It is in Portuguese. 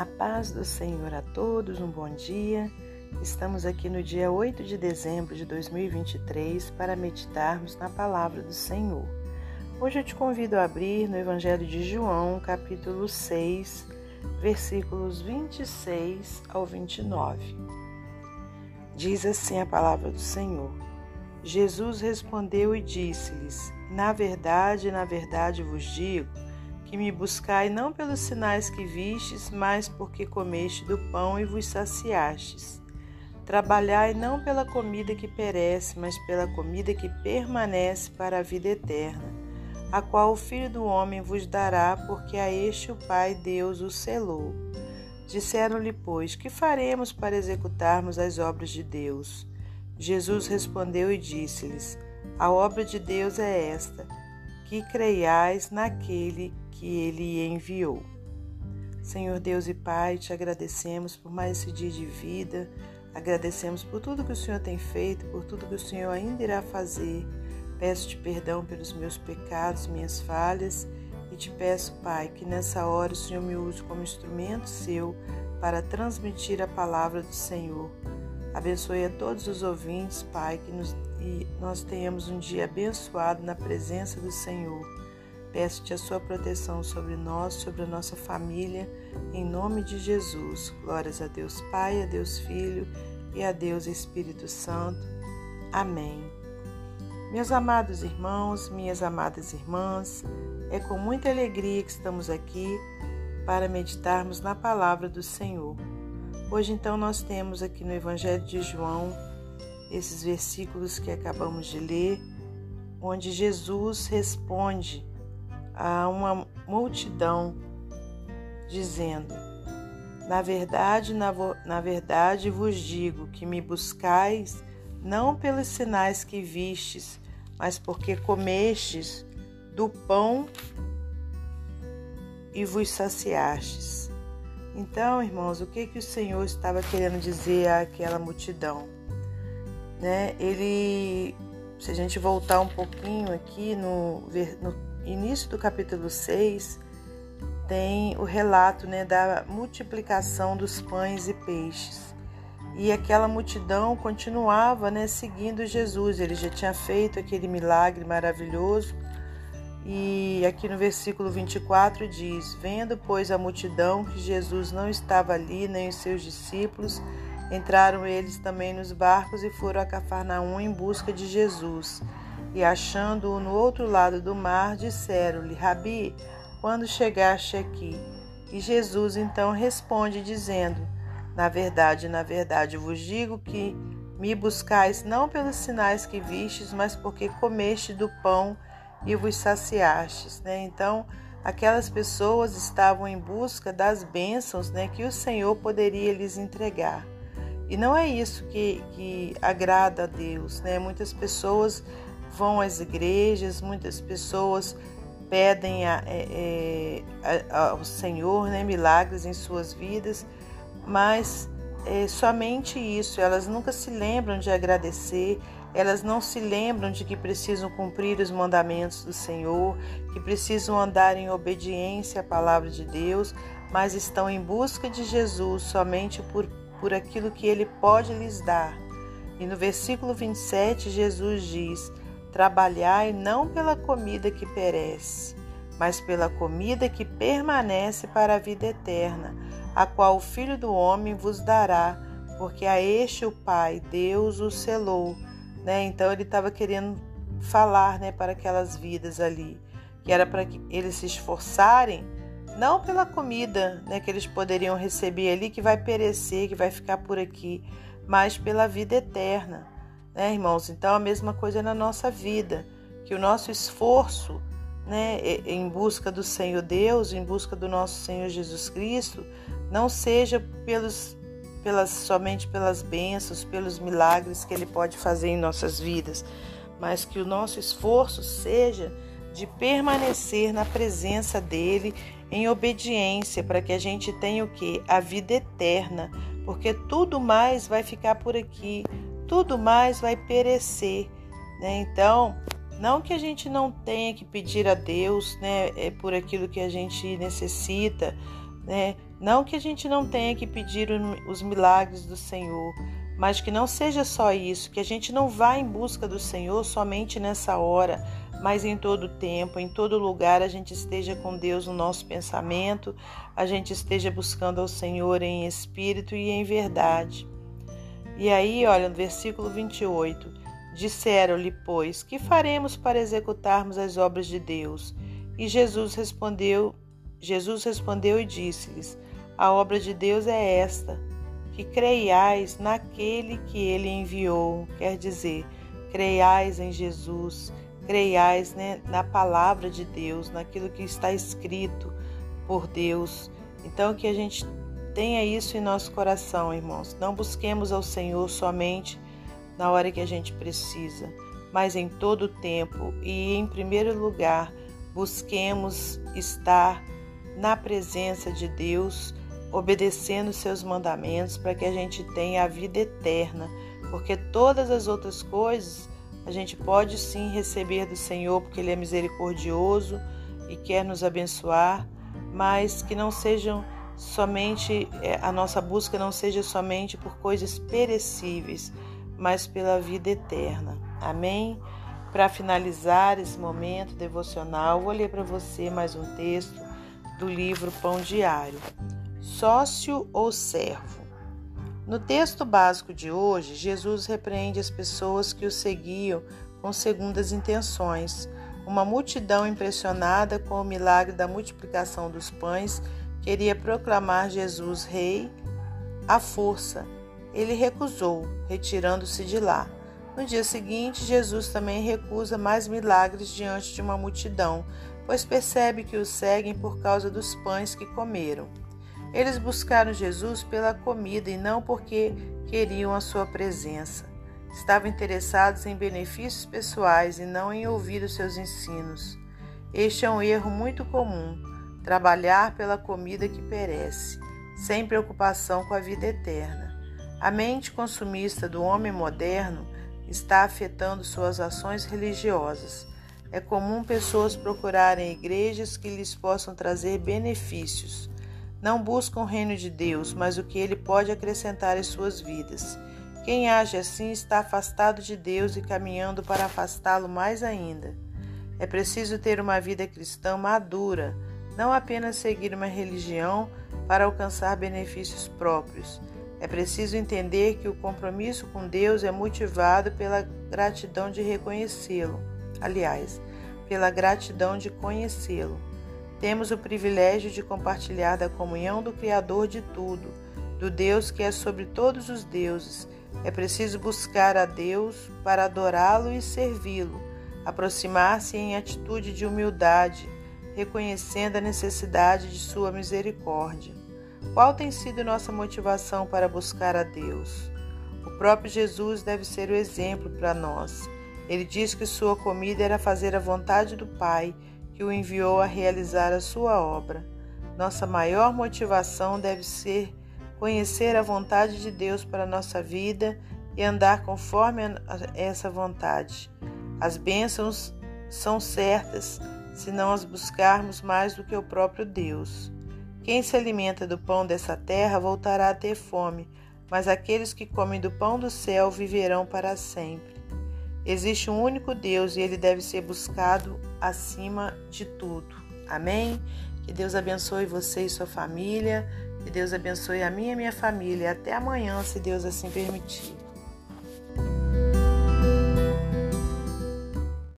A paz do Senhor a todos, um bom dia. Estamos aqui no dia 8 de dezembro de 2023 para meditarmos na palavra do Senhor. Hoje eu te convido a abrir no Evangelho de João, capítulo 6, versículos 26 ao 29. Diz assim a palavra do Senhor: Jesus respondeu e disse-lhes: Na verdade, na verdade vos digo que me buscai não pelos sinais que vistes, mas porque comeste do pão e vos saciastes. Trabalhai não pela comida que perece, mas pela comida que permanece para a vida eterna, a qual o Filho do Homem vos dará, porque a este o Pai Deus o selou. Disseram-lhe, pois, que faremos para executarmos as obras de Deus? Jesus respondeu e disse-lhes: A obra de Deus é esta, que creiais naquele que ele enviou. Senhor Deus e Pai, te agradecemos por mais esse dia de vida, agradecemos por tudo que o Senhor tem feito, por tudo que o Senhor ainda irá fazer. Peço-te perdão pelos meus pecados, minhas falhas e te peço, Pai, que nessa hora o Senhor me use como instrumento seu para transmitir a palavra do Senhor. Abençoe a todos os ouvintes, Pai, que nos, e nós tenhamos um dia abençoado na presença do Senhor. Peço-te a sua proteção sobre nós, sobre a nossa família, em nome de Jesus. Glórias a Deus Pai, a Deus Filho e a Deus Espírito Santo. Amém. Meus amados irmãos, minhas amadas irmãs, é com muita alegria que estamos aqui para meditarmos na palavra do Senhor. Hoje, então, nós temos aqui no Evangelho de João esses versículos que acabamos de ler, onde Jesus responde a uma multidão, dizendo: Na verdade, na, na verdade vos digo que me buscais não pelos sinais que vistes, mas porque comestes do pão e vos saciastes. Então, irmãos, o que que o Senhor estava querendo dizer àquela multidão? Né? Ele, se a gente voltar um pouquinho aqui no, no início do capítulo 6 tem o relato né, da multiplicação dos pães e peixes. E aquela multidão continuava né, seguindo Jesus. Ele já tinha feito aquele milagre maravilhoso. E aqui no versículo 24 diz: Vendo, pois, a multidão que Jesus não estava ali, nem os seus discípulos, entraram eles também nos barcos e foram a Cafarnaum em busca de Jesus. E achando-o no outro lado do mar, disseram-lhe: Rabi, quando chegaste aqui? E Jesus então responde, dizendo: Na verdade, na verdade vos digo que me buscais não pelos sinais que vistes, mas porque comeste do pão e vos saciastes. Né? Então, aquelas pessoas estavam em busca das bênçãos né, que o Senhor poderia lhes entregar. E não é isso que, que agrada a Deus. Né? Muitas pessoas vão às igrejas, muitas pessoas pedem a, é, é, a, ao Senhor né, milagres em suas vidas, mas é, somente isso, elas nunca se lembram de agradecer, elas não se lembram de que precisam cumprir os mandamentos do Senhor, que precisam andar em obediência à palavra de Deus, mas estão em busca de Jesus somente por, por aquilo que Ele pode lhes dar. E no versículo 27, Jesus diz: Trabalhai não pela comida que perece, mas pela comida que permanece para a vida eterna, a qual o Filho do Homem vos dará, porque a este o Pai, Deus, o selou. Né? Então ele estava querendo falar né, para aquelas vidas ali, que era para que eles se esforçarem, não pela comida né, que eles poderiam receber ali, que vai perecer, que vai ficar por aqui, mas pela vida eterna né, irmãos? Então, a mesma coisa na nossa vida, que o nosso esforço né, em busca do Senhor Deus, em busca do nosso Senhor Jesus Cristo, não seja pelos, pelas, somente pelas bênçãos, pelos milagres que Ele pode fazer em nossas vidas, mas que o nosso esforço seja de permanecer na presença dEle em obediência, para que a gente tenha o que? A vida eterna, porque tudo mais vai ficar por aqui, tudo mais vai perecer. Né? Então, não que a gente não tenha que pedir a Deus né, é por aquilo que a gente necessita, né, Não que a gente não tenha que pedir os milagres do Senhor, mas que não seja só isso, que a gente não vá em busca do Senhor somente nessa hora, mas em todo tempo, em todo lugar, a gente esteja com Deus no nosso pensamento, a gente esteja buscando ao Senhor em espírito e em verdade. E aí, olha, no versículo 28, disseram-lhe, pois, que faremos para executarmos as obras de Deus? E Jesus respondeu, Jesus respondeu e disse-lhes: A obra de Deus é esta, que creiais naquele que ele enviou, quer dizer, creiais em Jesus, creiais né, na palavra de Deus, naquilo que está escrito por Deus. Então, que a gente tenha isso em nosso coração, irmãos. Não busquemos ao Senhor somente na hora que a gente precisa, mas em todo o tempo e, em primeiro lugar, busquemos estar na presença de Deus, obedecendo seus mandamentos para que a gente tenha a vida eterna, porque todas as outras coisas a gente pode sim receber do Senhor, porque Ele é misericordioso e quer nos abençoar, mas que não sejam somente, é, a nossa busca não seja somente por coisas perecíveis, mas pela vida eterna. Amém? Para finalizar esse momento devocional, vou ler para você mais um texto do livro Pão Diário. Sócio ou servo? No texto básico de hoje, Jesus repreende as pessoas que o seguiam com segundas intenções. Uma multidão impressionada com o milagre da multiplicação dos pães queria proclamar Jesus rei à força. Ele recusou, retirando-se de lá. No dia seguinte, Jesus também recusa mais milagres diante de uma multidão, pois percebe que o seguem por causa dos pães que comeram. Eles buscaram Jesus pela comida e não porque queriam a sua presença. Estavam interessados em benefícios pessoais e não em ouvir os seus ensinos. Este é um erro muito comum: trabalhar pela comida que perece, sem preocupação com a vida eterna. A mente consumista do homem moderno está afetando suas ações religiosas. É comum pessoas procurarem igrejas que lhes possam trazer benefícios não buscam o reino de Deus, mas o que ele pode acrescentar em suas vidas. Quem age assim está afastado de Deus e caminhando para afastá-lo mais ainda. É preciso ter uma vida cristã madura, não apenas seguir uma religião para alcançar benefícios próprios. É preciso entender que o compromisso com Deus é motivado pela gratidão de reconhecê-lo. Aliás, pela gratidão de conhecê-lo. Temos o privilégio de compartilhar da comunhão do Criador de tudo, do Deus que é sobre todos os deuses. É preciso buscar a Deus para adorá-lo e servi-lo, aproximar-se em atitude de humildade, reconhecendo a necessidade de Sua misericórdia. Qual tem sido nossa motivação para buscar a Deus? O próprio Jesus deve ser o exemplo para nós. Ele diz que sua comida era fazer a vontade do Pai que o enviou a realizar a sua obra. Nossa maior motivação deve ser conhecer a vontade de Deus para a nossa vida e andar conforme essa vontade. As bênçãos são certas se não as buscarmos mais do que o próprio Deus. Quem se alimenta do pão dessa terra voltará a ter fome, mas aqueles que comem do pão do céu viverão para sempre. Existe um único Deus e ele deve ser buscado acima de tudo. Amém? Que Deus abençoe você e sua família. Que Deus abençoe a minha e minha família. Até amanhã, se Deus assim permitir.